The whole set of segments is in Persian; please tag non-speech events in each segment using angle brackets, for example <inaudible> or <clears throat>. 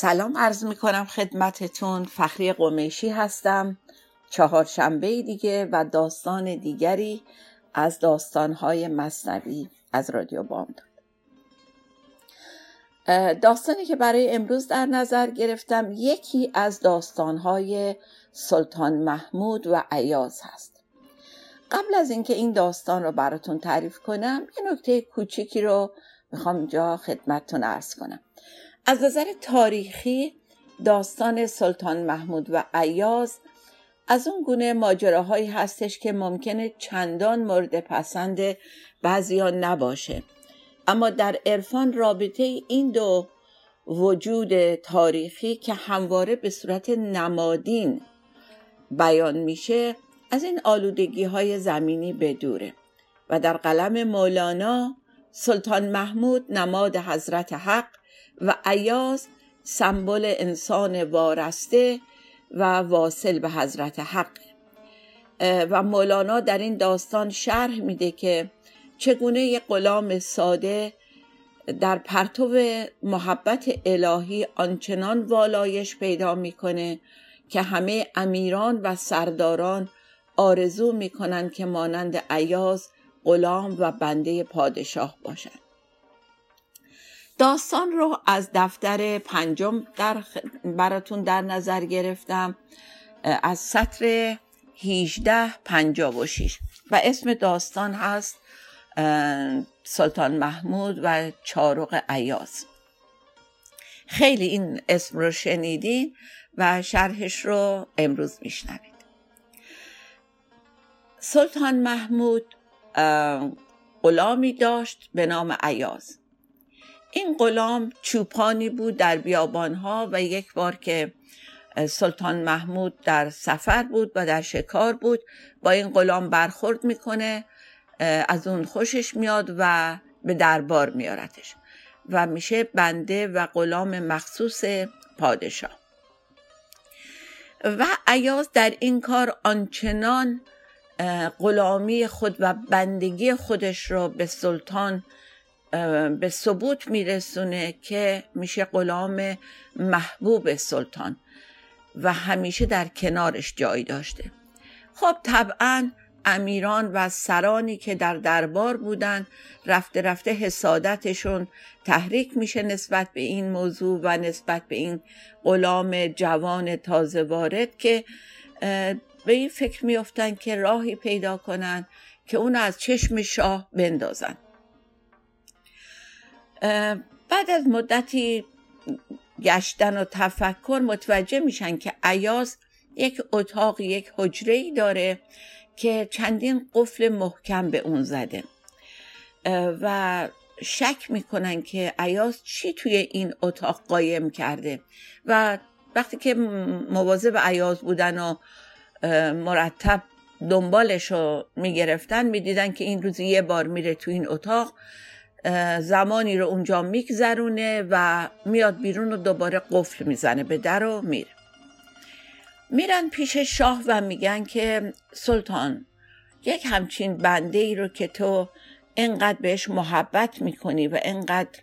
سلام عرض می کنم خدمتتون. فخری قمیشی هستم. چهارشنبه دیگه و داستان دیگری از داستانهای مصنوی از رادیو باند داستانی که برای امروز در نظر گرفتم یکی از داستانهای سلطان محمود و عیاز هست. قبل از اینکه این داستان رو براتون تعریف کنم یه نکته کوچیکی رو می‌خوام اینجا خدمتتون ارز کنم. از نظر تاریخی داستان سلطان محمود و عیاز از اون گونه ماجراهایی هستش که ممکنه چندان مورد پسند بعضیا نباشه. اما در عرفان رابطه این دو وجود تاریخی که همواره به صورت نمادین بیان میشه از این آلودگی های زمینی بدوره و در قلم مولانا سلطان محمود نماد حضرت حق و عیاز سمبل انسان وارسته و واصل به حضرت حق. و مولانا در این داستان شرح میده که چگونه یک غلام ساده در پرتو محبت الهی آنچنان والایش پیدا می‌کنه که همه امیران و سرداران آرزو می‌کنند که مانند عیاز غلام و بنده پادشاه باشند. داستان رو از دفتر پنجم در براتون در نظر گرفتم از سطر 18 56 و اسم داستان هست سلطان محمود و چارق عیاز خیلی این اسم رو شنیدین و شرحش رو امروز میشنوید. سلطان محمود غلامی داشت به نام عیاز این غلام چوپانی بود در بیابانها و یک بار که سلطان محمود در سفر بود و در شکار بود با این غلام برخورد می‌کنه از اون خوشش میاد و به دربار میارتش و میشه بنده و غلام مخصوص پادشاه. و عیاز در این کار آنچنان غلامی خود و بندگی خودش را به سلطان به ثبوت میرسونه که میشه غلام محبوب سلطان و همیشه در کنارش جای داشته. خب طبعا امیران و سرانی که در دربار بودن رفته رفته حسادتشون تحریک میشه نسبت به این موضوع و نسبت به این غلام جوان تازه وارد که به این فکر میافتن که راهی پیدا کنن که اون از چشم شاه بندازن. بعد از مدتی گشتن و تفکر متوجه میشن که عیاز یک اتاق یک حجره ای داره که چندین قفل محکم به اون زده. و شک می‌کنن که عیاز چی توی این اتاق قایم کرده. و وقتی که مواظب عیاز بودن و مرتب دنبالش رو می‌گرفتن می‌دیدن که این روزی یه بار میره تو این اتاق. زمانی رو اونجا میگذرونه و میاد بیرون و دوباره قفل می‌زنه به در و میره. میرن پیش شاه و میگن که سلطان یک همچین بنده ای رو که تو انقدر بهش محبت می‌کنی و انقدر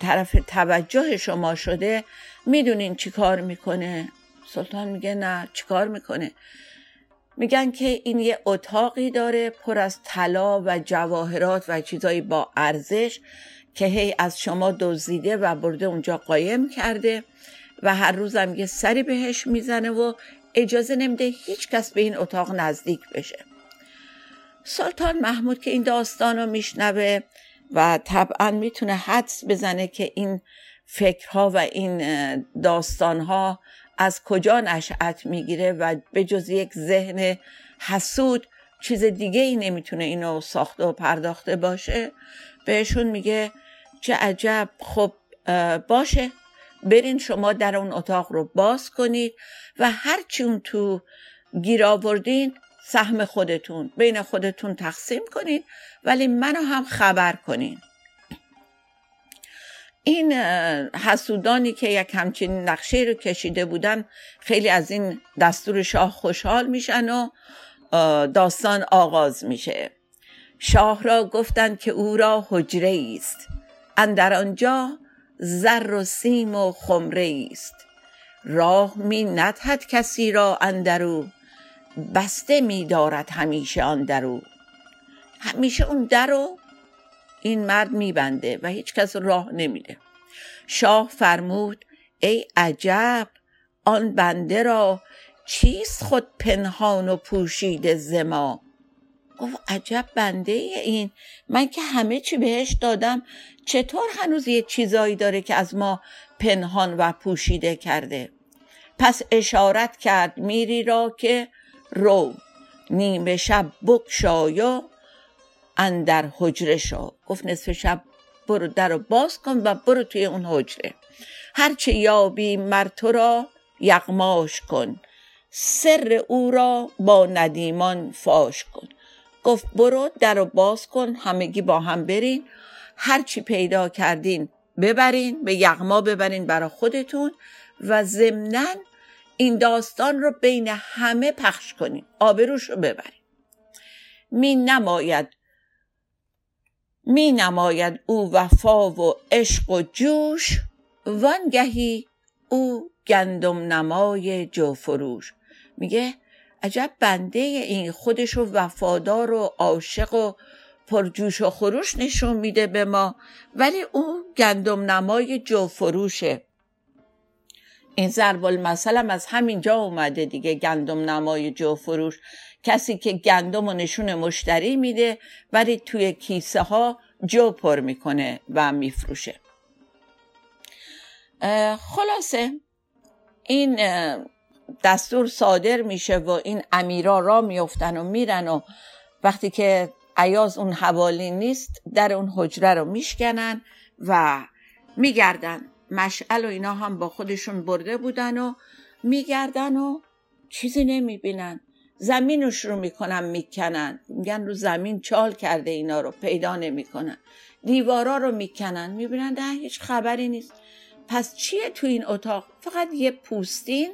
طرف توجه شما شده می‌دونین چی کار می‌کنه؟ سلطان میگه نه چی کار می‌کنه؟ میگن که این یه اتاقی داره پر از طلا و جواهرات و چیزایی با ارزش که هی از شما دزدیده و برده اونجا قایم کرده و هر روزم یه سری بهش می‌زنه و اجازه نمیده هیچ کس به این اتاق نزدیک بشه. سلطان محمود که این داستان رو میشنوه و طبعا می‌تونه حدس بزنه که این فکرها و این داستانها از کجا نشأت می‌گیره و به جز یک ذهن حسود چیز دیگه ای نمی‌تونه اینو ساخته و پرداخته باشه؟ بهشون میگه چه عجب. خب باشه. برین شما در اون اتاق رو باز کنید و هرچی اون تو گیر آوردین سهم خودتون بین خودتون تقسیم کنید ولی منو هم خبر کنین. این حسودانی که یک همچین نقشه رو کشیده بودن خیلی از این دستور شاه خوشحال میشن و داستان آغاز میشه. شاه را گفتند که او را حجره است اندر آنجا زر و سیم و خمره است راه می ندهد کسی را اندرو بسته می دارد همیشه آن درو همیشه اون درو این مرد میبنده و هیچ کس راه نمیده. شاه فرمود ای عجب آن بنده را چیست خود پنهان و پوشیده زما گفت عجب بنده این. من که همه چی بهش دادم چطور هنوز یه چیزایی داره که از ما پنهان و پوشیده کرده؟ پس اشارت کرد میری را که رو نیمه شب بکشای و اندر حجره شو. گفت نصف شب برو در رو باز کن و برو توی اون حجره. هرچه یابی مر تو را یغماش کن. سر او را با ندیمان فاش کن. گفت برو در رو باز کن همگی با هم برین. هرچی پیدا کردین ببرین به یغما ببرین برا خودتون و ضمنا این داستان رو بین همه پخش کنین. آبروش رو ببرین. می نماید می نماید او وفا و عشق و جوش وانگهی او گندم نمای جوفروش. میگه عجب بنده این خودش رو وفادار و عاشق و پرجوش و خروش نشون میده به ما ولی اون گندم نمای جو فروشه این ضرب المثل از همین جا اومده دیگه گندم نمای جو فروش کسی که گندم و نشون مشتری میده ولی توی کیسه ها جو پر می‌کنه و میفروشه. خلاصه این دستور صادر میشه و این امیرا را میفتن و میرن و وقتی که عیاز اون حوالی نیست در اون حجره رو میشکنن و میگردن. مشعل و اینا هم با خودشون برده بودن و میگردن و چیزی نمی‌بینن. زمین رو می‌کنن می‌کنن. میگن رو زمین چال کرده اینا رو پیدا نمی‌کنن. دیوارا رو می‌کنن. می‌بینن ده هیچ خبری نیست. پس چیه تو این اتاق؟ فقط یه پوستین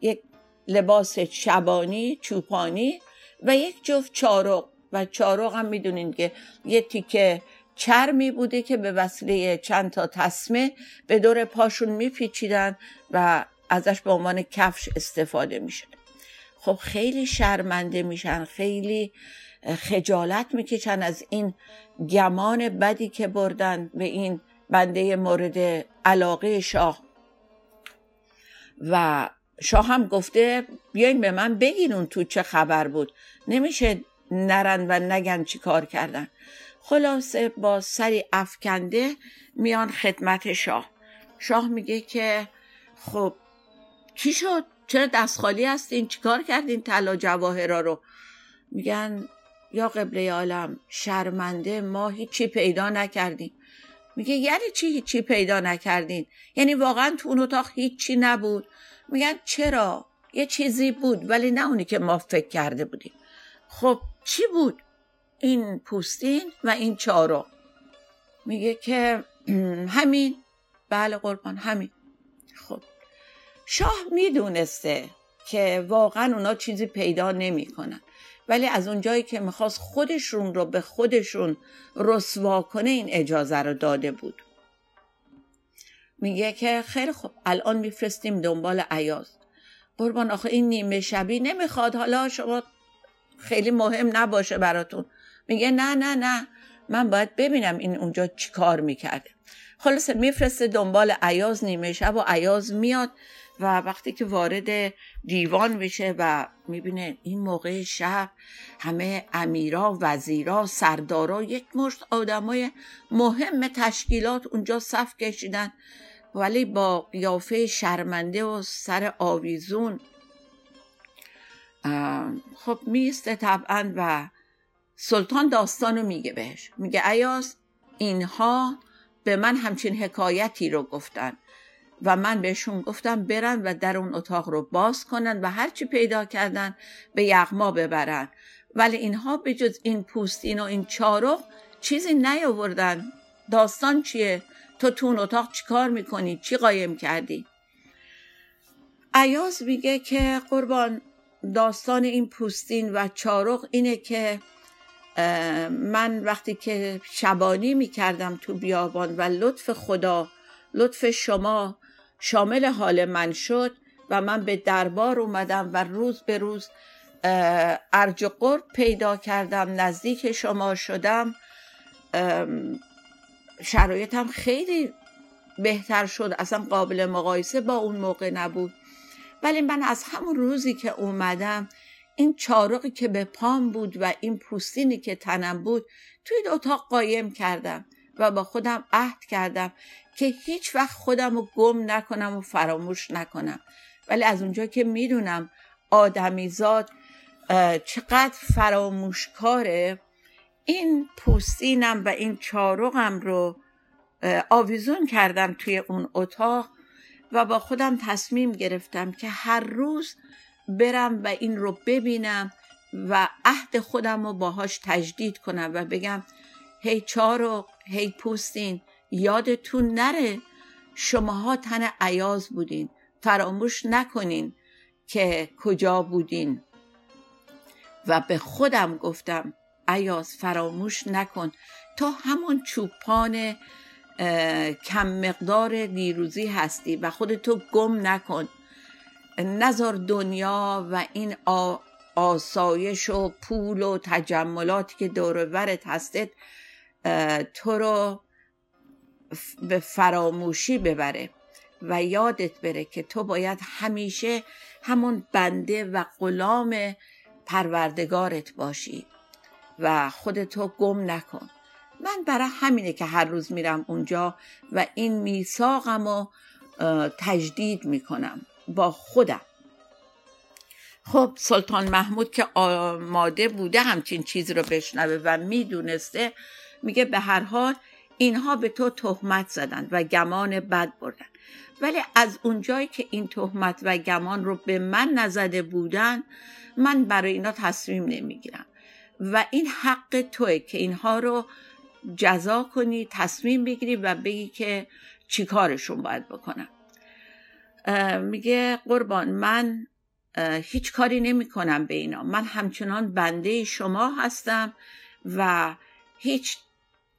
یک لباس شبانی چوپانی و یک جفت چارق و چارق هم می‌دونین که یه تیکه چرمی بوده که به وسیله چند تا تسمه به دور پاشون میپیچیدن و ازش به عنوان کفش استفاده میشه خب خیلی شرمنده میشن خیلی خجالت می‌کشن از این گمان بدی که بردن به این بنده مورد علاقه شاه. و شاه هم گفته بیاین به من بگین اون تو چه خبر بود. نمیشه نرن و نگن چی کار کردن. خلاصه با سری افکنده میان خدمت شاه. شاه میگه که خب چی شد؟ چرا دست خالی هستین؟ چیکار کردین طلا جواهرا رو؟ میگن یا قبله عالم شرمنده ما هیچی پیدا نکردیم. میگه یعنی چی هیچی پیدا نکردین؟ یعنی واقعا تو اون اتاق هیچی نبود؟ میگن چرا؟ یه چیزی بود ولی نه اونی که ما فکر کرده بودیم. خب چی بود این پوستین و این چارو؟ میگه که <clears throat> همین. بله قربان همین. خب. شاه می‌دونسته که واقعا اونا چیزی پیدا نمی‌کنن. ولی از اونجایی که می‌خواست خودشون رو به خودشون رسوا کنه این اجازه رو داده بود. میگه که خیلی خوب الان میفرستیم دنبال عیاز قربان آخه این نیمه شبی نمی‌خواد حالا شما خیلی مهم نباشه براتون. میگه نه نه نه من باید ببینم این اونجا چی کار می‌کرده. خلاصه میفرسته دنبال عیاز نیمه شب و عیاز میاد. و وقتی که وارد دیوان میشه و می‌بینه این موقع شب همه امیرا وزیرا سردارا یک مشت آدمای مهم تشکیلات اونجا صف کشیدن. ولی با قیافه شرمنده و سر آویزون خب میسته طبعا و سلطان داستانو میگه بهش. میگه ایاز اینها به من همچین حکایتی رو گفتن. و من بهشون گفتم برن و در اون اتاق رو باز کنن و هرچی پیدا کردن به یغما ببرن. ولی اینها به جز این پوستین و این چارق چیزی نیاوردن. داستان چیه؟ تو تو اون اتاق چیکار می‌کنی؟ چی قایم کردی؟ عیاز میگه که قربان داستان این پوستین و چارق اینه که من وقتی که شبانی می‌کردم تو بیابان و لطف خدا لطف شما شامل حال من شد و من به دربار اومدم و روز به روز ارج و قرب پیدا کردم نزدیک شما شدم. شرایطم خیلی بهتر شد اصلا قابل مقایسه با اون موقع نبود. ولی من از همون روزی که اومدم این چارقی که به پام بود و این پوستینی که تنم بود توی اتاق قایم کردم. و با خودم عهد کردم که هیچ وقت خودم رو گم نکنم و فراموش نکنم. ولی از اونجا که می‌دونم آدمیزاد چقدر فراموشکاره این پوستینم و این چارقم رو آویزون کردم توی اون اتاق و با خودم تصمیم گرفتم که هر روز برم و این رو ببینم و عهد خودم رو باهاش تجدید کنم و بگم هی چارق هی پوستین یادتون نره. شماها تن عیاز بودین. فراموش نکنین که کجا بودین. و به خودم گفتم عیاز فراموش نکن. تا همون چوپان کم مقدار دیروزی هستی و خودتو گم نکن. نظر دنیا و این آسایش و پول و تجملاتی که دورورت هستت تو رو به فراموشی ببره و یادت بره که تو باید همیشه همون بنده و غلام پروردگارت باشی و خودتو گم نکن. من برای همینه که هر روز میرم اونجا و این میثاقم رو تجدید می‌کنم با خودم. خب سلطان محمود که آماده بوده همچین چیزی رو بشنوه و می‌دونسته میگه به هر حال اینها به تو تهمت زدن و گمان بد بردن. ولی از اونجایی که این تهمت و گمان رو به من نزده بودن من برای اینا تصمیم نمی‌گیرم. و این حق توه که اینها رو جزا کنی تصمیم بگیری و بگی که چی کارشون باید بکنم میگه قربان من هیچ کاری نمی کنم به اینا. من همچنان بنده شما هستم و هیچ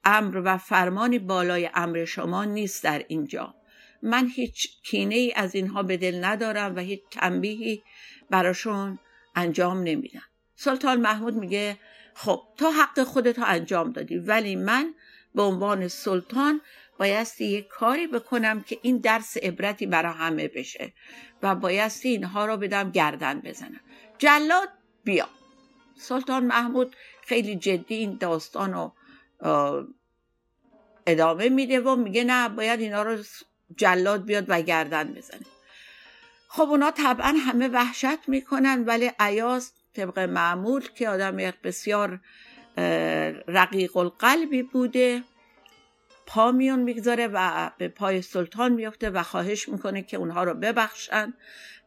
امر و فرمانی بالای امر شما نیست در اینجا. من هیچ کینه ای از اینها به دل ندارم و هیچ تنبیهی براشون انجام نمیدم. سلطان محمود میگه خب تا حق خودتو انجام دادی ولی من به عنوان سلطان بایستی یک کاری بکنم که این درس عبرتی برای همه بشه و بایستی اینها رو بدم گردن بزنم. جلاد بیا. سلطان محمود خیلی جدی این داستان رو ادامه میده و میگه نه باید اینا رو جلاد بیاد و گردن بزنه. خب اونا طبعا همه وحشت می‌کنن ولی عیاز طبق معمول که آدم بسیار رقیق القلبی بوده پا میون می‌گذاره و به پای سلطان میفته و خواهش می‌کنه که اونها رو ببخشن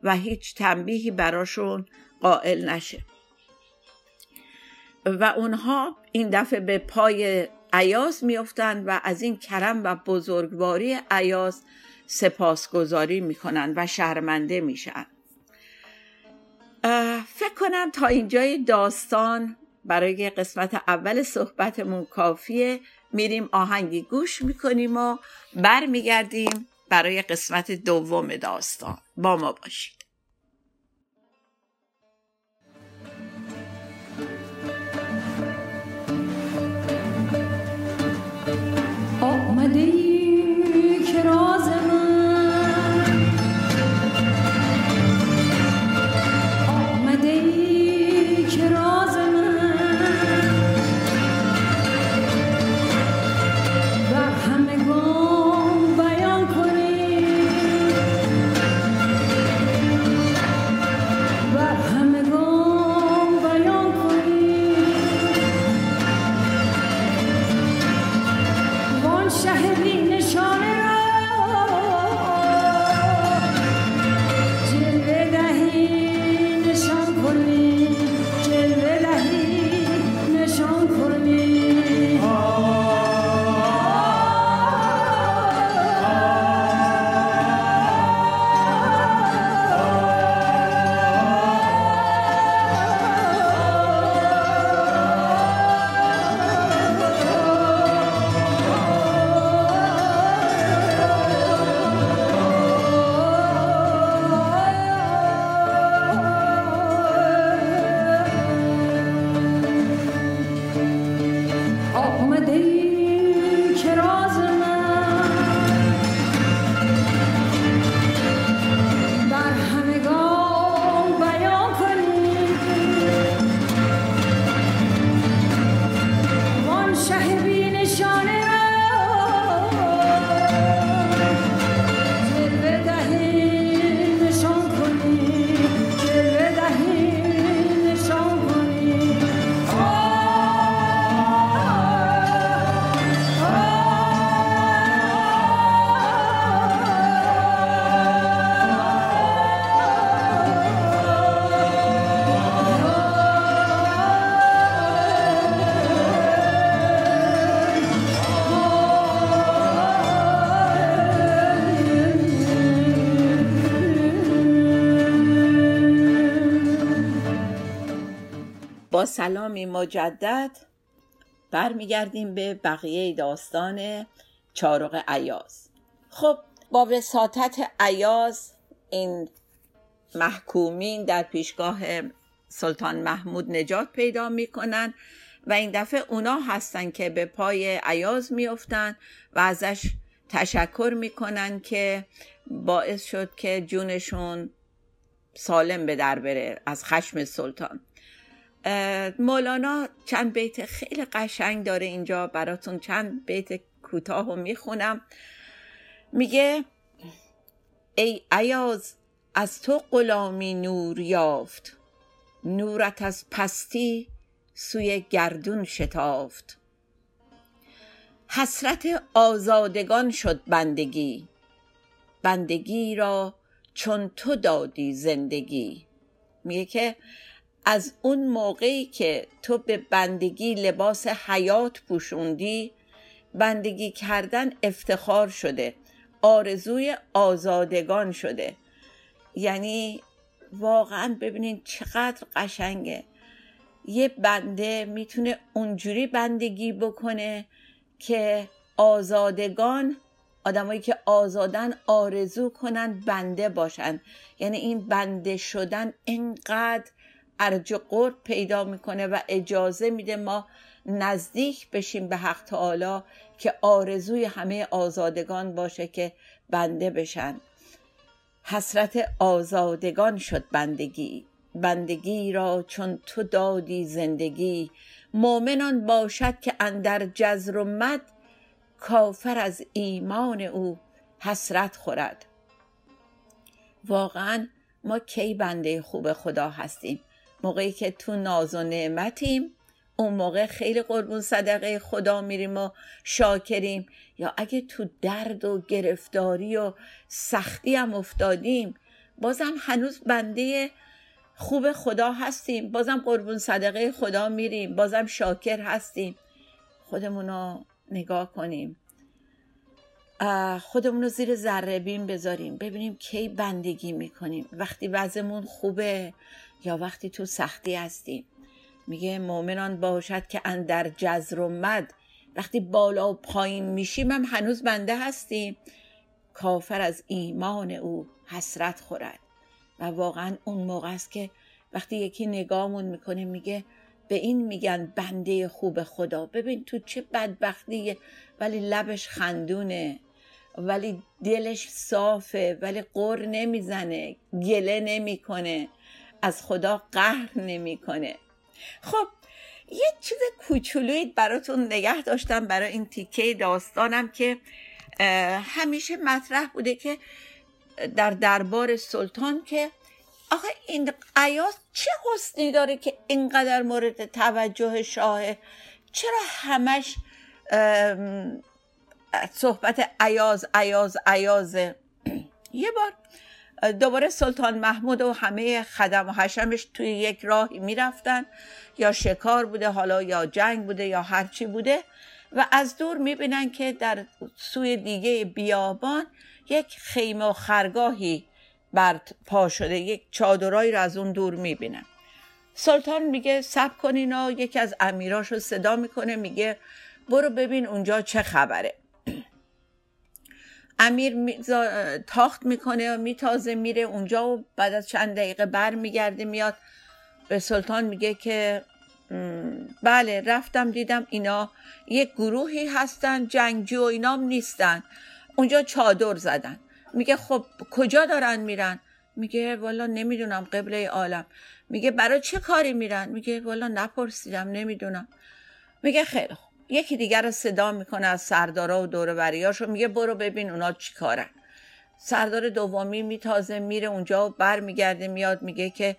و هیچ تنبیهی براشون قائل نشه. و اونها این دفعه به پای عیاز میفتن و از این کرم و بزرگواری عیاز سپاسگزاری می‌کنن و شرمنده میشن. فکر کنم تا اینجای داستان برای قسمت اول صحبتمون کافیه. میریم آهنگی گوش می‌کنیم و برمیگردیم برای قسمت دوم داستان. با ما باشید. سلامی مجدد برمیگردیم به بقیه داستان چارق عیاز خب با وساطت عیاز این محکومین در پیشگاه سلطان محمود نجات پیدا می‌کنن و این دفعه اونا هستن که به پای عیاز میفتن و ازش تشکر می‌کنن که باعث شد که جونشون سالم به در بره از خشم سلطان. مولانا چند بیت خیلی قشنگ داره اینجا براتون چند بیت کوتاه می‌خونم. میگه ای عیاز از تو غلامی نور یافت نورت از پستی سوی گردون شتافت. حسرت آزادگان شد بندگی بندگی را چون تو دادی زندگی. میگه که از اون موقعی که تو به بندگی لباس حیات پوشوندی بندگی کردن افتخار شده آرزوی آزادگان شده. یعنی واقعا ببینید چقدر قشنگه. یه بنده می‌تونه اونجوری بندگی بکنه که آزادگان آدمایی که آزادن آرزو کنن بنده باشن. یعنی این بنده شدن اینقدر ارج قرب پیدا می‌کنه و اجازه میده ما نزدیک بشیم به حق تعالی که آرزوی همه آزادگان باشه که بنده بشن. حسرت آزادگان شد بندگی. بندگی را چون تو دادی زندگی. مؤمنان باشد که اندر جزر و مد کافر از ایمان او حسرت خورد. واقعا ما کی بنده خوب خدا هستیم؟ موقعی که تو ناز و نعمتیم اون موقع خیلی قربون صدقه خدا میریم و شاکریم. یا اگه تو درد و گرفتاری و سختی هم افتادیم بازم هنوز بنده خوب خدا هستیم. بازم قربون صدقه خدا میریم. بازم شاکر هستیم. خودمون رو نگاه کنیم. خودمون رو زیر ذره بین بذاریم. ببینیم کی بندگی می‌کنیم. وقتی وضعمون خوبه یا وقتی تو سختی هستیم میگه مؤمنان باشد که اندر جزر و مد. وقتی بالا و پایین میشیم هم هنوز بنده هستیم. کافر از ایمان او حسرت خورد. و واقعا اون موقع است که وقتی یکی نگاهمون می‌کنه میگه به این میگن بنده خوب خدا. ببین تو چه بدبختیه ولی لبش خندونه ولی دلش صافه ولی قر نمی‌زنه گله نمی‌کنه. از خدا قهر نمی‌کنه. خب یه چیز کوچولویی براتون نگه داشتم برای این تیکه داستانم که همیشه مطرح بوده که در دربار سلطان که آخه این قیاس چه حسنی داره که اینقدر مورد توجه شاهه چرا همش صحبت عیاز عیاز عیازه؟ <clears throat> یه بار دوباره سلطان محمود و همه خدم و حشمش توی یک راهی می‌رفتن. یا شکار بوده حالا یا جنگ بوده یا هرچی بوده. و از دور می‌بینن که در سوی دیگه بیابان یک خیمه و خرگاهی بر پا شده. یک چادرایی رو از اون دور می‌بینن. سلطان میگه سب کنین و یکی از امیراش رو صدا می‌کنه میگه برو ببین اونجا چه خبره. امیر تاخت می‌کنه و میتازه میره اونجا و بعد از چند دقیقه بر میگرده میاد به سلطان میگه که بله رفتم دیدم اینا یک گروهی هستن جنگجو و اینام نیستن. اونجا چادر زدن. میگه خب کجا دارن میرن؟ میگه والا نمی‌دونم قبله عالم. میگه برای چه کاری میرن؟ میگه والا نپرسیدم نمی‌دونم. میگه خیلی یکی دیگر رو صدا می‌کنه از سردارا و دوروریاشو میگه برو ببین اونا چی کارن. سردار دومی میتازه میره اونجا و بر میگرده میاد میگه که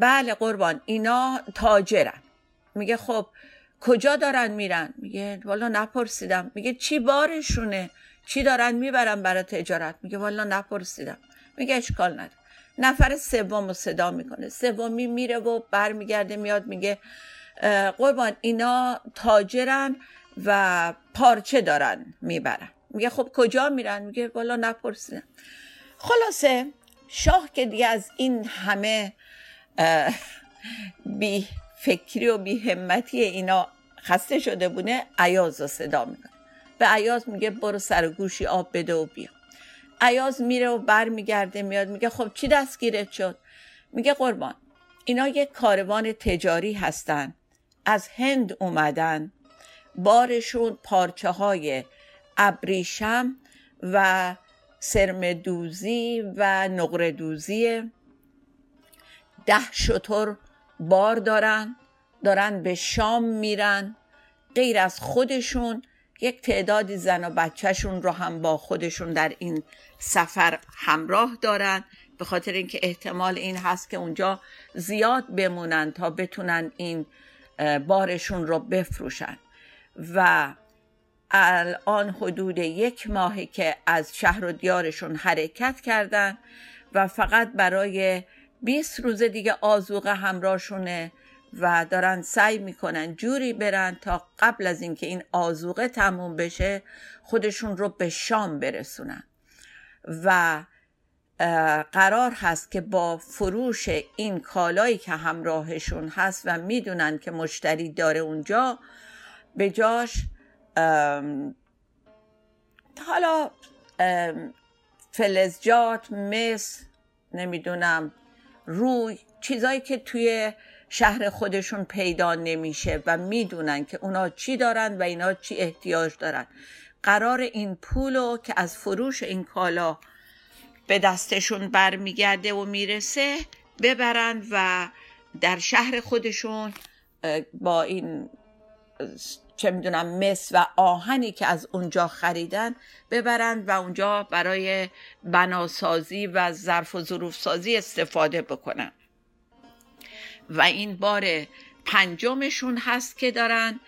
بله قربان اینا تاجرن. میگه خب کجا دارن میرن؟ میگه والا نپرسیدم. میگه چی بارشونه؟ چی دارن می‌برن برای تجارت؟ میگه والا نپرسیدم. میگه اشکال نداره نفر سوم رو صدا می‌کنه. سومی میره و برمیگرده میاد میگه قربان اینا تاجرن و پارچه دارن می‌برن. میگه خب کجا میرن؟ میگه والا نپرسیدم خلاصه شاه که دیگه از این همه بی فکری و بی همتی اینا خسته شده بونه عیاز رو صدا می‌کنه. به عیاز میگه برو سر گوشی آب بده و بیا. عیاز میره و بر میگرده میاد میگه خب چی دستگیرت شد؟ میگه قربان اینا یک کاروان تجاری هستن. از هند اومدن. بارشون پارچه های ابریشم و سرمدوزی و نقره دوزی ده شطور بار دارن دارن به شام میرن. غیر از خودشون یک تعدادی زن و بچهشون رو هم با خودشون در این سفر همراه دارن. به خاطر اینکه احتمال این هست که اونجا زیاد بمونن تا بتونن این بارشون رو بفروشن. و الان حدود یک ماهی که از شهر و دیارشون حرکت کردن و فقط برای 20 روز دیگه آزوقه همراهشونه و دارن سعی می‌کنن جوری برن تا قبل از اینکه این آزوقه تموم بشه خودشون رو به شام برسونن. و قرار هست که با فروش این کالایی که همراهشون هست و می‌دونن که مشتری داره اونجا به جاش حالا فلزجات مس نمی‌دونم روی چیزایی که توی شهر خودشون پیدا نمیشه و می‌دونن که اونا چی دارن و اینا چی احتیاج دارن. قرار این پولو که از فروش این کالا به دستشون برمیگرده و می‌رسه ببرن و در شهر خودشون با این چه می‌دونم مس و آهنی که از اونجا خریدن ببرن و اونجا برای بناسازی و ظرف و ظروف سازی استفاده بکنن. و این بار پنجمشون هست که دارن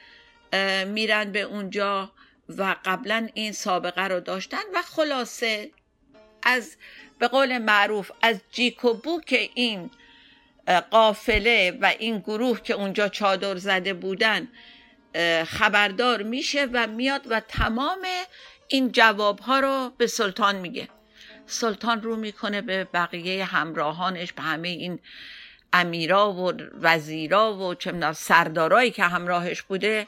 میرن به اونجا و قبلا این سابقه رو داشتن و خلاصه از به قول معروف از جیک و بوک این قافله و این گروه که اونجا چادر زده بودن خبردار میشه و میاد و تمام این جواب ها رو به سلطان میگه. سلطان رو می‌کنه به بقیه همراهانش به همه این امیرا و وزیرا و چه سردارایی که همراهش بوده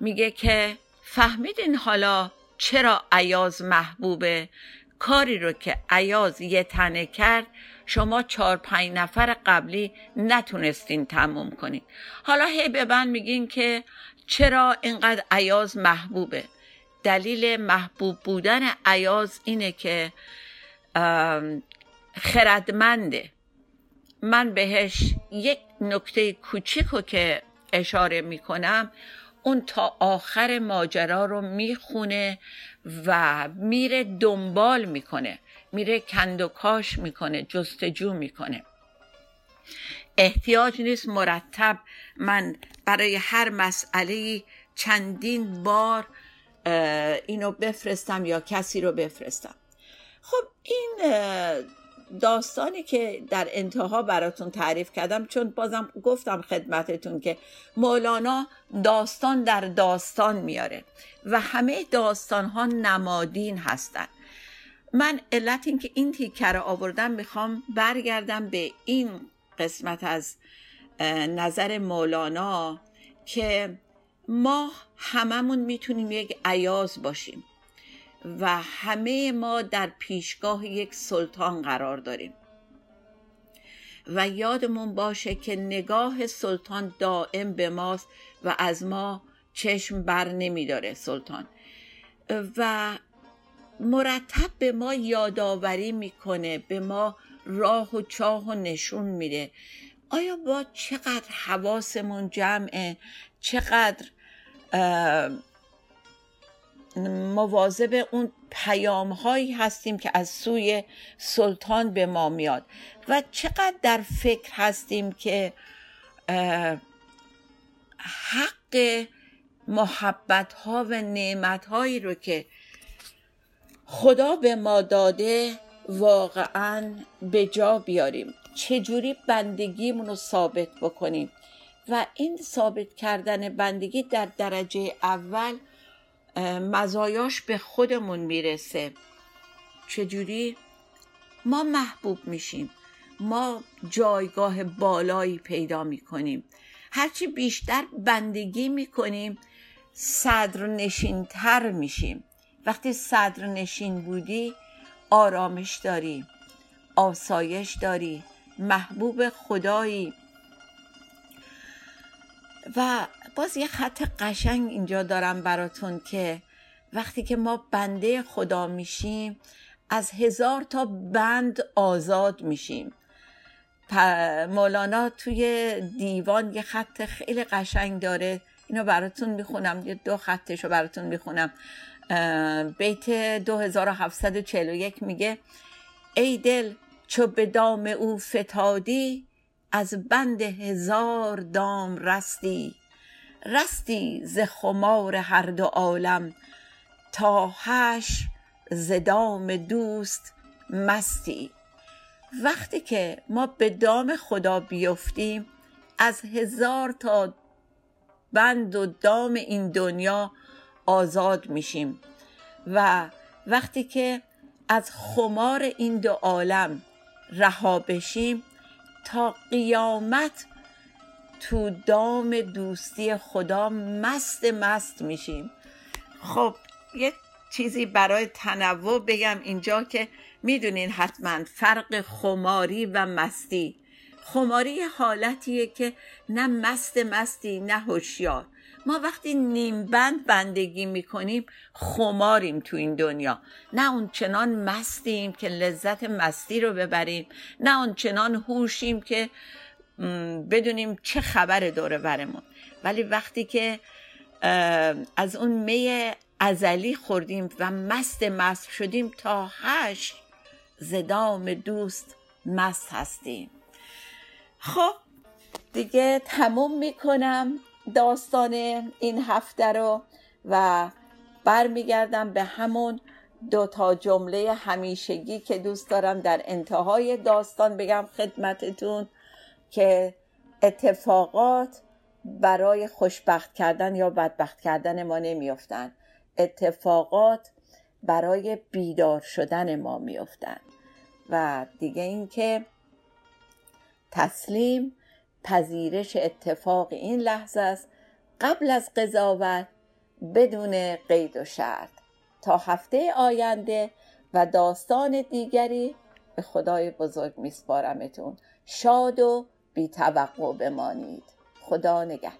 میگه که فهمیدین حالا چرا عیاز محبوبه؟ کاری رو که عیاز یه تنه کرد شما چهار پنج نفر قبلی نتونستین تموم کنین. حالا هی به من میگین که چرا اینقدر عیاز محبوبه؟ دلیل محبوب بودن عیاز اینه که خردمنده. من بهش یک نکته کوچیک رو که اشاره می‌کنم اون تا آخر ماجرا رو می‌خونه و میره دنبال می‌کنه میره کند و کاش می‌کنه جستجو می‌کنه. احتیاج نیست مرتب من برای هر مسئله چندین بار اینو بفرستم یا کسی رو بفرستم. خب این داستانی که در انتها براتون تعریف کردم چون بازم گفتم خدمتتون که مولانا داستان در داستان میاره و همه داستان ها نمادین هستن. من علت این که این تیکه رو آوردم می‌خوام برگردم به این قسمت از نظر مولانا که ما هممون می‌تونیم یک عیاز باشیم. و همه ما در پیشگاه یک سلطان قرار داریم. و یادمون باشه که نگاه سلطان دائم به ماست و از ما چشم بر نمیداره سلطان. و مرتب به ما یادآوری می‌کنه به ما راه و چاه و نشون میده. آیا با چقدر حواسمون جمعه چقدر مواظب اون پیام هایی هستیم که از سوی سلطان به ما میاد. و چقدر در فکر هستیم که حق محبت ها و نعمت هایی رو که خدا به ما داده واقعا به جا بیاریم. چجوری بندگیمون رو ثابت بکنیم؟ و این ثابت کردن بندگی در درجه اول مزایاش به خودمون می‌رسه. چجوری؟ ما محبوب میشیم. ما جایگاه بالایی پیدا می‌کنیم. هرچی بیشتر بندگی می‌کنیم صدر نشینتر میشیم. وقتی صدر نشین بودی آرامش داری آسایش داری محبوب خدایی. و باز یه خط قشنگ اینجا دارم براتون که وقتی که ما بنده خدا میشیم از هزار تا بند آزاد میشیم. مولانا توی دیوان یه خط خیلی قشنگ داره. اینو براتون می‌خونم یه دو خطش رو براتون می‌خونم. بیت 2741 میگه ای دل چو به دام او فتادی از بند هزار دام رستی رستی ز خمار هر دو عالم تا هش ز دام دوست مستی. وقتی که ما به دام خدا بیفتیم از هزار تا بند و دام این دنیا آزاد میشیم. و وقتی که از خمار این دو عالم رها بشیم تا قیامت تو دام دوستی خدا مست مست میشیم. خب یه چیزی برای تنوع بگم اینجا که می‌دونین حتما فرق خماری و مستی. خماری حالتیه که نه مست مستی نه هوشیار. ما وقتی نیم بند بندگی می‌کنیم خماریم تو این دنیا. نه اون چنان مستیم که لذت مستی رو ببریم نه اون چنان هوشیم که بدونیم چه خبر دوره برمون ولی وقتی که از اون می ازلی خوردیم و مست مست شدیم تا هشت زدام دوست مست هستیم. خب. دیگه تموم می‌کنم داستان این هفته رو و برمیگردم به همون دو تا جمله همیشگی که دوست دارم در انتهای داستان بگم خدمتتون که اتفاقات برای خوشبخت کردن یا بدبخت کردن ما نمیافتند اتفاقات برای بیدار شدن ما میافتند و دیگه اینکه تسلیم پذیرش اتفاق این لحظه است. قبل از قضاوت بدون قید و شرط. تا هفته آینده و داستان دیگری به خدای بزرگ میسپارمتون. شاد و بی توقع بمانید. خدا نگهدار.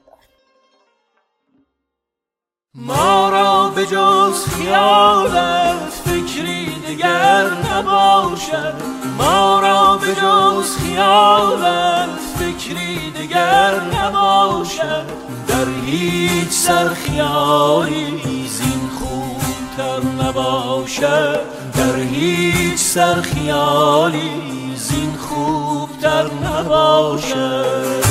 ما را به جز خیالت فکری دیگر نباشد. ما را به جز خیالت فکری دیگر نباشد. در هیچ سر خیالی زین خوبتر نباشد. در هیچ سر خیالی زین خوبتر نباشد.